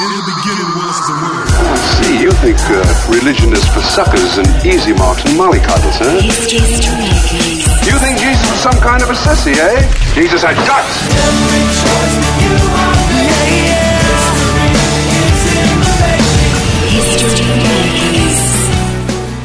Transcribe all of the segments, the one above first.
In the beginning was the word. I see, you think uh, religion is for suckers and easy marks and mollycoddles, huh? You think Jesus was some kind of a sissy, eh? Jesus had guts.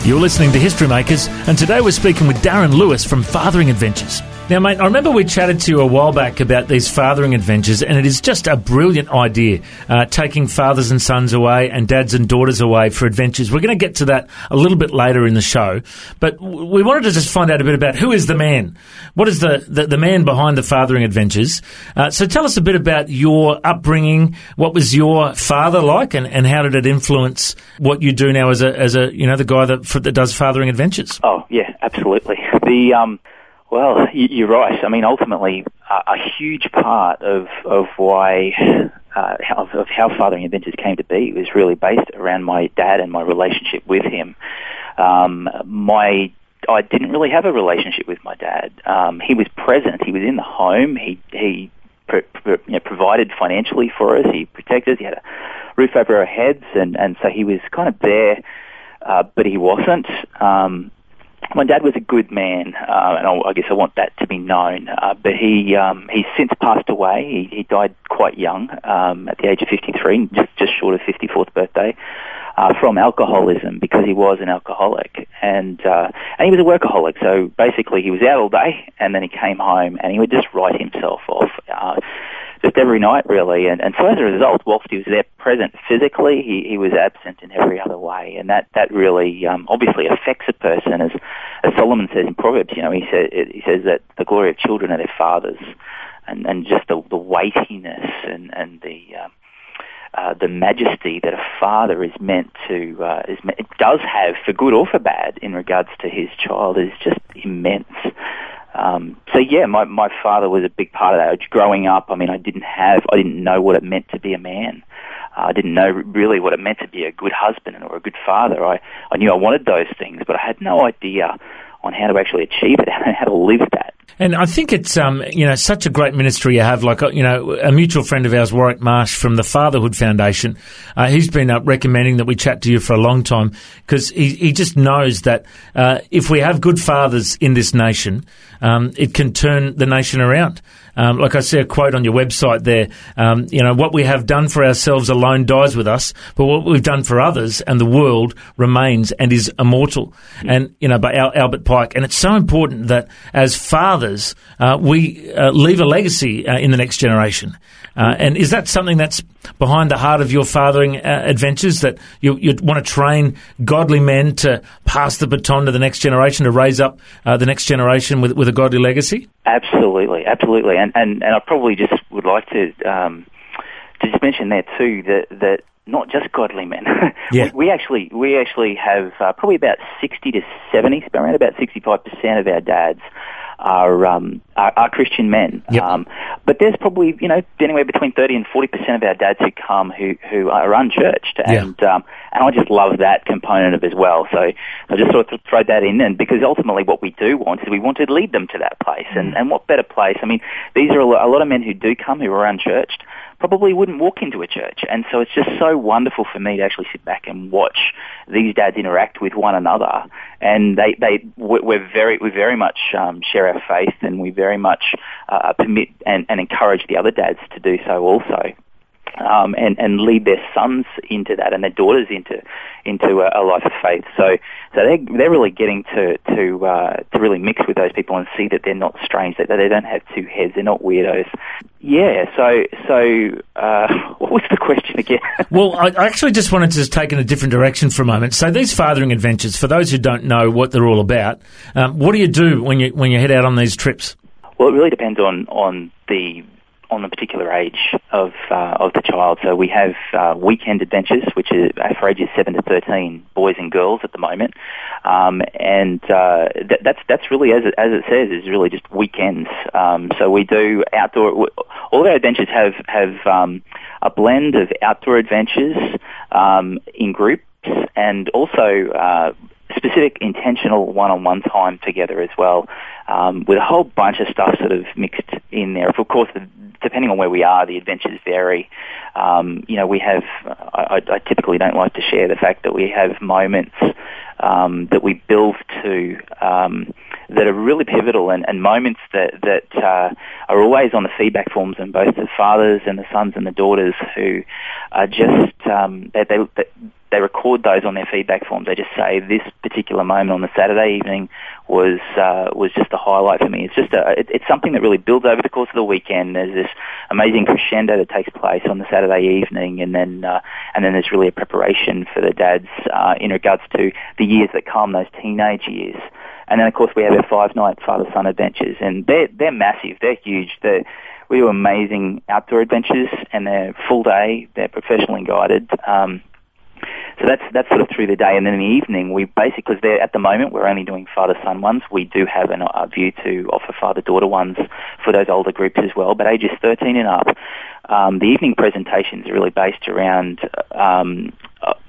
You're listening to History Makers, and today we're speaking with Darren Lewis from Fathering Adventures. Now, mate, I remember we chatted to you a while back about these fathering adventures, and it is just a brilliant idea, uh, taking fathers and sons away and dads and daughters away for adventures. We're going to get to that a little bit later in the show, but we wanted to just find out a bit about who is the man? What is the, the, the man behind the fathering adventures? Uh, so tell us a bit about your upbringing. What was your father like, and, and how did it influence what you do now as a, as a you know, the guy that, that does fathering adventures? Oh yeah, absolutely. The um, well, you're right. I mean, ultimately, a, huge part of of why uh, of how fathering adventures came to be was really based around my dad and my relationship with him. Um, my I didn't really have a relationship with my dad. Um, he was present. He was in the home. He he pr- pr- you know, provided financially for us. He protected us. He had a roof over our heads, and and so he was kind of there, uh, but he wasn't. Um, my dad was a good man, uh, and I, I guess I want that to be known. Uh, but he um, he's since passed away. He, he died quite young, um, at the age of 53, just just short of 54th birthday, uh, from alcoholism because he was an alcoholic, and uh, and he was a workaholic. So basically, he was out all day, and then he came home, and he would just write himself off. Uh, just every night, really. And, and so as a result, whilst was there present physically, he, he was absent in every other way. And that, that really um, obviously affects a person, as, as Solomon says in Proverbs. You know, he, says he says that the glory of children are their fathers. And, and just the, the weightiness and, and the, um, uh, the majesty that a father is meant to uh, is me- does have for good or for bad in regards to his child is just immense. Um, so yeah, my my father was a big part of that. Growing up, I mean, I didn't have, I didn't know what it meant to be a man. Uh, I didn't know really what it meant to be a good husband or a good father. I I knew I wanted those things, but I had no idea on how to actually achieve it and how to live that. And I think it's um, you know such a great ministry you have. Like uh, you know, a mutual friend of ours, Warwick Marsh from the Fatherhood Foundation, uh, he's been uh, recommending that we chat to you for a long time because he, he just knows that uh, if we have good fathers in this nation, um, it can turn the nation around. Um, like I see a quote on your website there, um, you know, what we have done for ourselves alone dies with us, but what we've done for others and the world remains and is immortal. And, you know, by Al- Albert Pike. And it's so important that as fathers, uh, we uh, leave a legacy uh, in the next generation. Uh, and is that something that's behind the heart of your fathering uh, adventures that you, you want to train godly men to pass the baton to the next generation, to raise up uh, the next generation with, with a godly legacy? Absolutely, absolutely, and and and I probably just would like to um, to just mention there too that that not just godly men. Yeah. we, we actually we actually have uh, probably about sixty to seventy, around about sixty five percent of our dads are um, are, are Christian men. Yep. Um, but there's probably you know anywhere between thirty and forty percent of our dads who come who who are unchurched, Yeah. and um, and I just love that component of it as well. So I just sort of throw that in, and because ultimately what we do want is we want to lead them to that place, and and what better place? I mean, these are a a lot of men who do come who are unchurched probably wouldn't walk into a church. And so it's just so wonderful for me to actually sit back and watch these dads interact with one another. And they, they, we- we're very, we very much um, share our faith and we very much uh, permit and, and encourage the other dads to do so also. Um, and, and lead their sons into that and their daughters into into a, a life of faith. So so they they're really getting to to uh, to really mix with those people and see that they're not strange, that they don't have two heads, they're not weirdos. Yeah. So so uh, what was the question again? Well, I I actually just wanted to take in a different direction for a moment. So these fathering adventures, for those who don't know what they're all about, um, what do you do when you when you head out on these trips? Well, it really depends on on the on the particular age of uh, of the child. So we have uh, weekend adventures, which uh, for ages seven to thirteen, boys and girls at the moment, um, and uh, that, that's that's really as it, as it says is really just weekends. Um, so we do outdoor. All our adventures have have um, a blend of outdoor adventures um, in groups and also. Uh, specific intentional one-on-one time together as well, um, with a whole bunch of stuff sort of mixed in there. Of course, depending on where we are, the adventures vary. Um, you know, we have. I, I typically don't like to share the fact that we have moments um, that we build to um, that are really pivotal and, and moments that that uh, are always on the feedback forms and both the fathers and the sons and the daughters who are just um, they, they, they record those on their feedback forms. They just say this particular moment on the Saturday evening was uh, was just a highlight for me. It's just a it, it's something that really builds over the course of the weekend. There's this amazing crescendo that takes place on the Saturday evening, and then uh, and then there's really a preparation for the dads uh, in regards to the years that come, those teenage years. And then of course we have our five night father son adventures, and they're they're massive, they're huge. They're, we do amazing outdoor adventures, and they're full day. They're professionally guided. Um, so that's that's sort of through the day, and then in the evening we basically there at the moment we're only doing father son ones. We do have an, a view to offer father daughter ones for those older groups as well, but ages 13 and up. Um, the evening presentations are really based around um,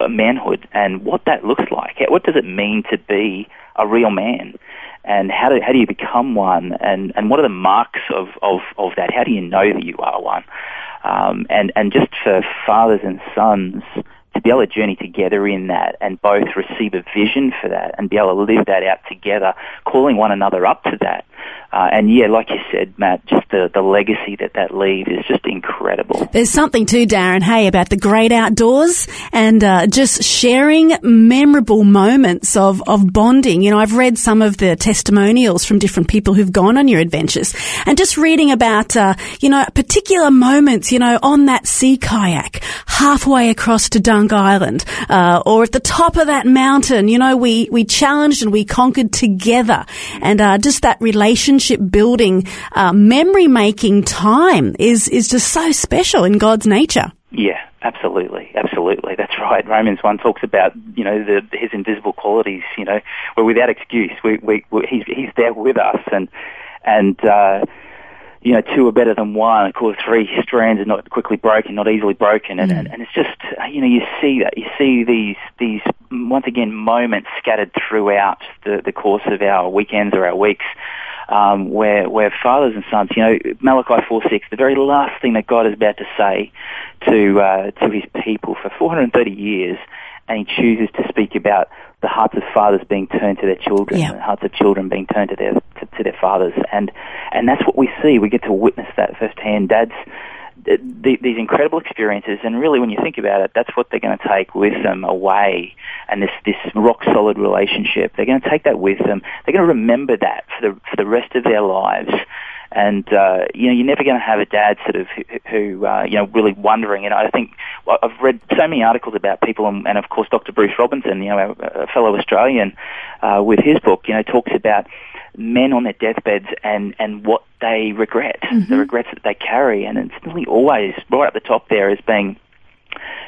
manhood and what that looks like. What does it mean to be a real man? and how do how do you become one and and what are the marks of of of that how do you know that you are one um, and and just for fathers and sons to be able to journey together in that and both receive a vision for that and be able to live that out together, calling one another up to that. Uh, and yeah, like you said, Matt, just the, the legacy that that leaves is just incredible. There's something too, Darren, hey, about the great outdoors and uh, just sharing memorable moments of, of bonding. You know, I've read some of the testimonials from different people who've gone on your adventures and just reading about, uh, you know, particular moments, you know, on that sea kayak, halfway across to Dunk Island, uh, or at the top of that mountain, you know, we, we challenged and we conquered together. And uh, just that relationship relationship building, uh, memory making time is, is just so special in God's nature. Yeah, absolutely, absolutely. That's right. Romans one talks about you know the, his invisible qualities. You know, we're without excuse. We, we, we he's he's there with us, and and uh, you know, two are better than one. Of course, three strands are not quickly broken, not easily broken, and, mm. and, and it's just you know you see that you see these these once again moments scattered throughout the the course of our weekends or our weeks um, where where fathers and sons, you know, Malachi four six, the very last thing that God is about to say to uh, to His people for 430 years, and He chooses to speak about the hearts of fathers being turned to their children, yeah. and the hearts of children being turned to their to, to their fathers, and and that's what we see. We get to witness that firsthand. Dads the, these incredible experiences, and really, when you think about it, that's what they're going to take with them away, and this this rock solid relationship. They're going to take that with them. They're going to remember that for the for the rest of their lives. And uh, you know, you're never going to have a dad sort of who, who uh, you know, really wondering. And I think well, I've read so many articles about people, and, and of course, Dr. Bruce Robinson, you know, a fellow Australian, uh, with his book, you know, talks about men on their deathbeds and, and what they regret, mm-hmm. the regrets that they carry. And it's nearly always right at the top there as being,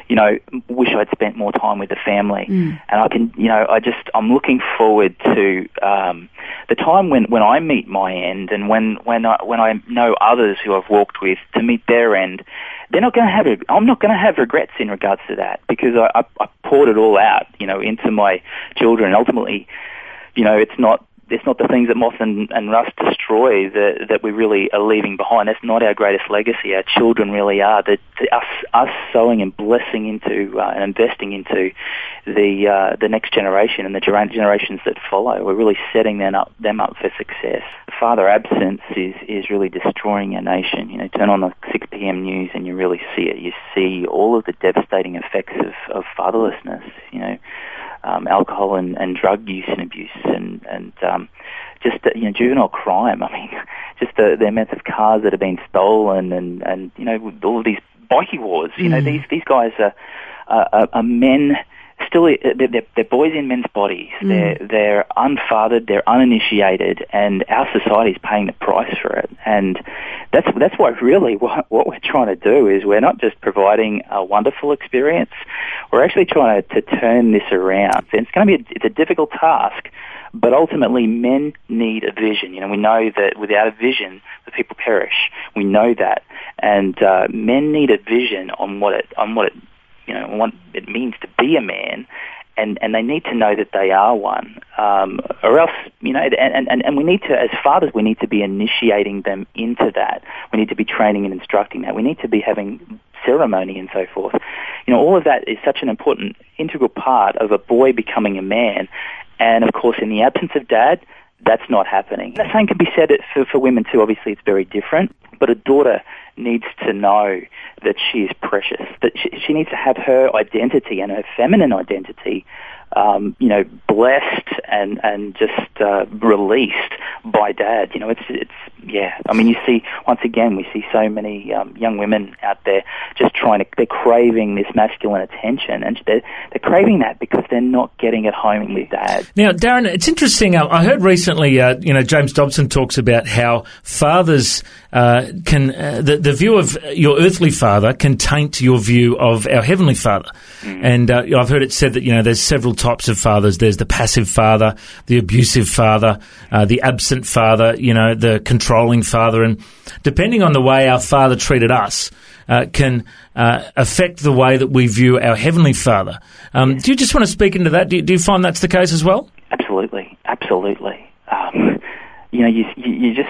you know, wish I'd spent more time with the family. Mm. And I can, you know, I just, I'm looking forward to um, the time when, when I meet my end and when, when, I, when I know others who I've walked with to meet their end. They're not going to have. I'm not going to have regrets in regards to that because I, I, I poured it all out, you know, into my children. Ultimately, you know, it's not it's not the things that moth and, and rust destroy that, that we really are leaving behind. That's not our greatest legacy. Our children really are. The, the, us, us sowing and blessing into uh, and investing into the uh, the next generation and the generations that follow. We're really setting them up them up for success. Father absence is is really destroying our nation. You know, turn on the 6 p.m. news and you really see it. You see all of the devastating effects of, of fatherlessness. You know um, alcohol and, and drug use and abuse and and um, just you know juvenile crime. I mean, just the, the amounts of cars that have been stolen and and you know all of these bikie wars. You mm. know these these guys are are, are men still they're, they're, boys in men's bodies. Mm. They're they're unfathered, they're uninitiated, and our society is paying the price for it. And that's that's what really what, what we're trying to do is we're not just providing a wonderful experience. We're actually trying to, to turn this around. And it's going to be a, it's a difficult task. But ultimately, men need a vision. You know, we know that without a vision, the people perish. We know that, and uh, men need a vision on what it on what it you know what it means to be a man and, and they need to know that they are one, um, or else, you know, and, and, and we need to, as fathers, we need to be initiating them into that. We need to be training and instructing that. We need to be having ceremony and so forth. You know, all of that is such an important, integral part of a boy becoming a man. And of course, in the absence of dad, that's not happening. The same can be said for, for women too. Obviously, it's very different. But a daughter needs to know that she is precious, that she, she needs to have her identity and her feminine identity um, you know, blessed and and just uh, released by dad. You know, it's it's yeah. I mean, you see once again, we see so many um, young women out there just trying to. They're craving this masculine attention, and they're they're craving that because they're not getting it home with dad. Now, Darren, it's interesting. I heard recently, uh, you know, James Dobson talks about how fathers uh, can uh, the the view of your earthly father can taint your view of our heavenly father, mm. and uh, I've heard it said that you know there's several types of fathers. There's the passive father, the abusive father, uh, the absent father, you know, the controlling father. And depending on the way our father treated us, uh, can uh, affect the way that we view our heavenly father. Um, do you just want to speak into that? Do you, do you, find that's the case as well? Absolutely, absolutely. Um, you know, you, you, just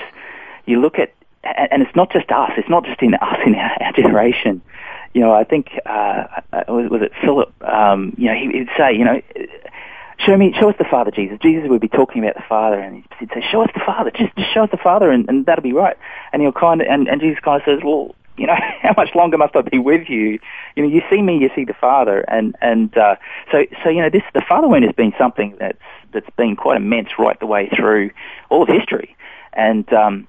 you look at, and it's not just us. It's not just in us in our, our generation you know, I think uh, uh, was, it Philip? Um, you know, he, would say, you know, show me, show us the Father, Jesus. Jesus would be talking about the Father, and he'd say, show us the Father, just, just show us the Father, and, and that'll be right. And he'll kind of, and, and Jesus kind of says, well, you know, how much longer must I be with you? You know, you see me, you see the Father, and and uh, so so you know, this the Father wound has been something that's that's been quite immense right the way through all of history, and um,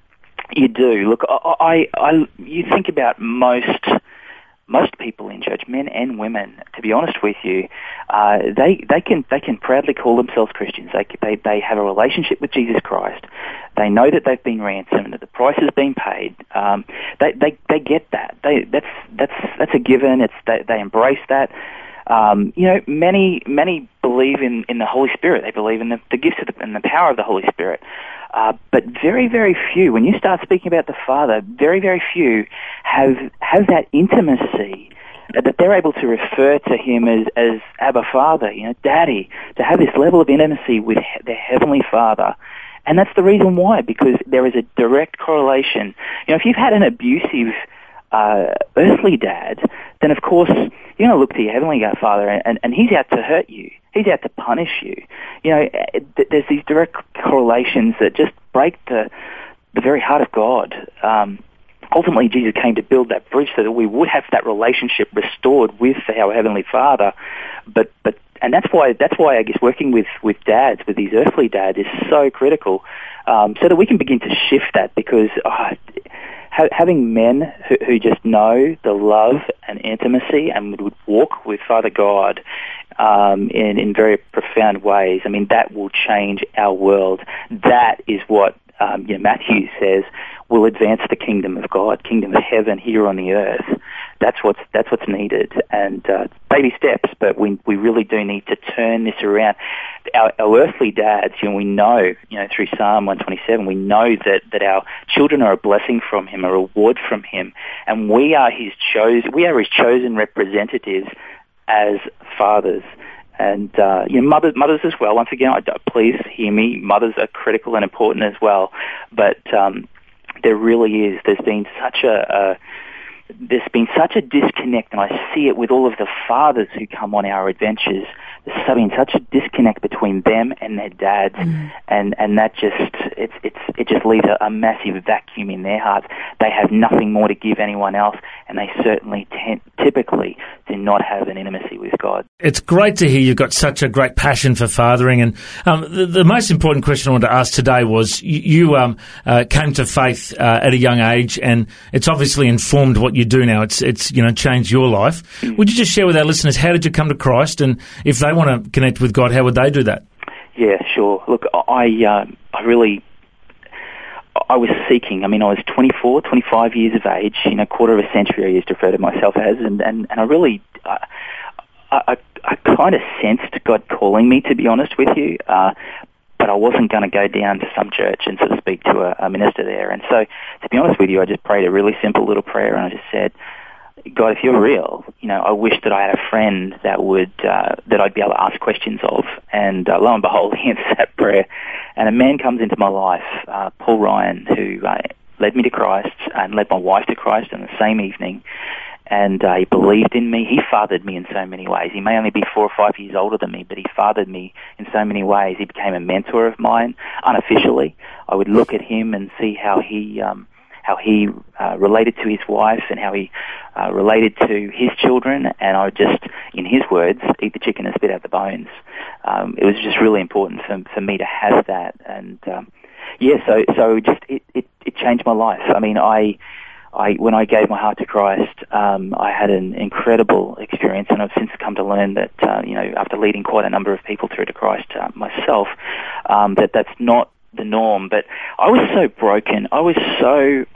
you do look. I, I, I you think about most most people in church, men and women, to be honest with you, uh, they they can they can proudly call themselves Christians. They they they have a relationship with Jesus Christ. They know that they've been ransomed, that the price has been paid. Um, they they they get that. They that's that's that's a given. It's they, they embrace that. Um, you know, many many believe in, in the Holy Spirit. They believe in the, the gifts of the, and the power of the Holy Spirit. Uh, but very, very few, when you start speaking about the Father, very, very few have, have that intimacy that they're able to refer to him as, as Abba Father, you know, Daddy, to have this level of intimacy with he- their Heavenly Father. And that's the reason why, because there is a direct correlation. You know, if you've had an abusive uh, earthly dad, then of course you're going to look to your heavenly Father, and, and He's out to hurt you. He's out to punish you. You know, there's these direct correlations that just break the the very heart of God. Um, ultimately, Jesus came to build that bridge so that we would have that relationship restored with our heavenly Father. But but and that's why that's why I guess working with with dads, with these earthly dads, is so critical, um, so that we can begin to shift that because. Oh, ha- having men who, who just know the love and intimacy and would walk with Father God um, in in very profound ways. I mean, that will change our world. That is what um, you know, Matthew says will advance the kingdom of God, kingdom of heaven here on the earth. That's what's that's what's needed, and uh, baby steps. But we we really do need to turn this around. Our, our earthly dads, you know, we know, you know, through Psalm 127, we know that that our children are a blessing from Him, a reward from Him, and we are His chosen. We are His chosen representatives as fathers and uh, you know, mothers, mothers as well. Once again, I, please hear me. Mothers are critical and important as well. But um, there really is. There's been such a, a there's been such a disconnect, and I see it with all of the fathers who come on our adventures. There's been such a disconnect between them and their dads, mm. and and that just it's it's it just leaves a, a, massive vacuum in their hearts. They have nothing more to give anyone else, and they certainly t- typically do not have an intimacy with God. It's great to hear you've got such a great passion for fathering, and um, the, the, most important question I wanted to ask today was you, you um, uh, came to faith uh, at a young age, and it's obviously informed what you you do now. It's it's you know changed your life. Mm. Would you just share with our listeners how did you come to Christ, and if they want to connect with God, how would they do that? Yeah, sure. Look, I uh, I really I was seeking. I mean, I was 24, 25 years of age. You know, quarter of a century I used to refer to myself as, and and, and I really. Uh, I, I, I kind of sensed God calling me, to be honest with you. Uh, but I wasn't going to go down to some church and sort of speak to a, a minister there. And so, to be honest with you, I just prayed a really simple little prayer, and I just said, God, if you're real, you know, I wish that I had a friend that would uh, that I'd be able to ask questions of. And uh, lo and behold, he answers that prayer, and a man comes into my life, uh, Paul Ryan, who uh, led me to Christ and led my wife to Christ in the same evening. And uh, he believed in me. He fathered me in so many ways. He may only be four or five years older than me, but he fathered me in so many ways. He became a mentor of mine unofficially. I would look at him and see how he um, how he uh, related to his wife and how he uh, related to his children, and I just, in his words, eat the chicken and spit out the bones. Um, it was just really important for, for me to have that, and um, yeah, so so just it, it, it changed my life. I mean, I. I, when I gave my heart to Christ, um, I had an incredible experience, and I've since come to learn that, uh, you know, after leading quite a number of people through to Christ uh, myself, um, that that's not the norm. But I was so broken. I was so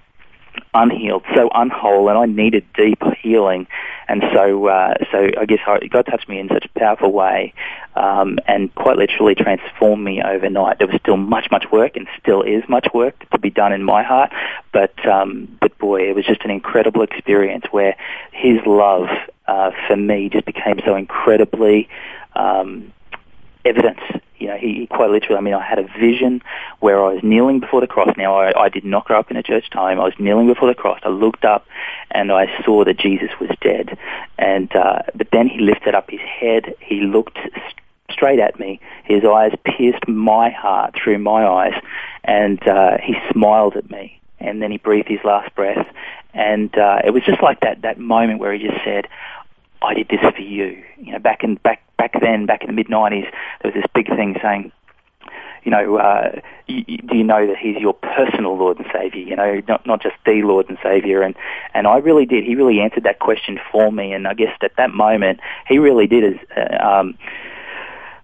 unhealed, so unwhole, and I needed deep healing. And so, uh, so I guess God touched me in such a powerful way, um, and quite literally transformed me overnight. There was still much, much work, and still is much work to be done in my heart. But, um, but boy, it was just an incredible experience where His love uh, for me just became so incredibly um, evident you know, he, he quite literally, I mean, I had a vision where I was kneeling before the cross. Now, I, I did not grow up in a church time. I was kneeling before the cross. I looked up and I saw that Jesus was dead. And, uh, but then he lifted up his head. He looked straight at me. His eyes pierced my heart through my eyes and, uh, he smiled at me. And then he breathed his last breath. And, uh, it was just like that, that moment where he just said, I did this for you. You know, back in back back then, back in the mid '90s, there was this big thing saying, you know, uh, you, do you know that He's your personal Lord and Savior? You know, not not just the Lord and Savior. And and I really did. He really answered that question for me. And I guess at that moment, He really did. As uh, um,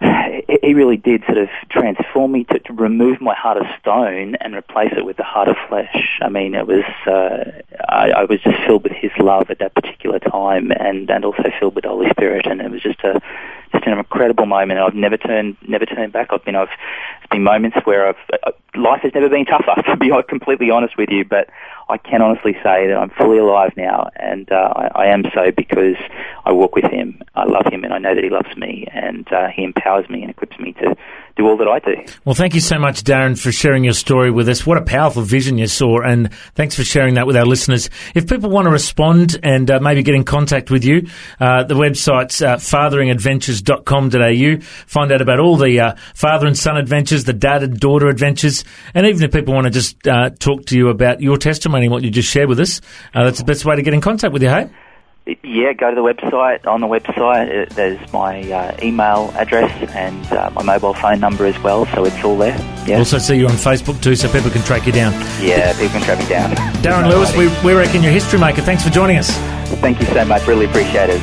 he really did sort of transform me to, to remove my heart of stone and replace it with the heart of flesh. I mean, it was uh, I, I was just filled with His love at that particular time, and and also filled with Holy Spirit, and it was just a just an incredible moment. I've never turned never turned back. I've been I've been moments where I've uh, life has never been tougher to be completely honest with you, but I can honestly say that I'm fully alive now, and uh, I, I am so because I walk with Him. I love Him, and I know that He loves me, and uh, He empowers me and equips me to do all that I do. Well, thank you so much, Darren, for sharing your story with us. What a powerful vision you saw, and thanks for sharing that with our listeners. If people want to respond and uh, maybe get in contact with you, uh, the website's uh, fatheringadventures.com.au. Find out about all the uh, father and son adventures, the dad and daughter adventures, and even if people want to just uh, talk to you about your testimony, what you just shared with us, uh, that's the best way to get in contact with you, hey? Yeah, go to the website. On the website, uh, there's my uh, email address and uh, my mobile phone number as well, so it's all there. Yeah. Also, see you on Facebook too, so people can track you down. Yeah, people can track me down. Darren Lewis, we, we reckon you're history maker. Thanks for joining us. Thank you so much. Really appreciate it.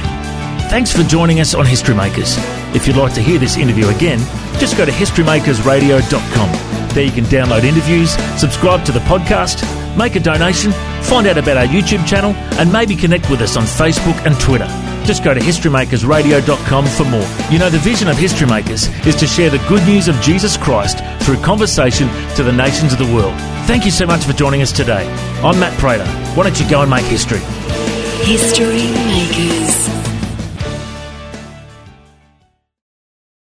Thanks for joining us on History Makers. If you'd like to hear this interview again, just go to historymakersradio.com. There you can download interviews, subscribe to the podcast make a donation, find out about our YouTube channel, and maybe connect with us on Facebook and Twitter. Just go to historymakersradio.com for more. You know, the vision of History Makers is to share the good news of Jesus Christ through conversation to the nations of the world. Thank you so much for joining us today. I'm Matt Prater. Why don't you go and make history? History Makers.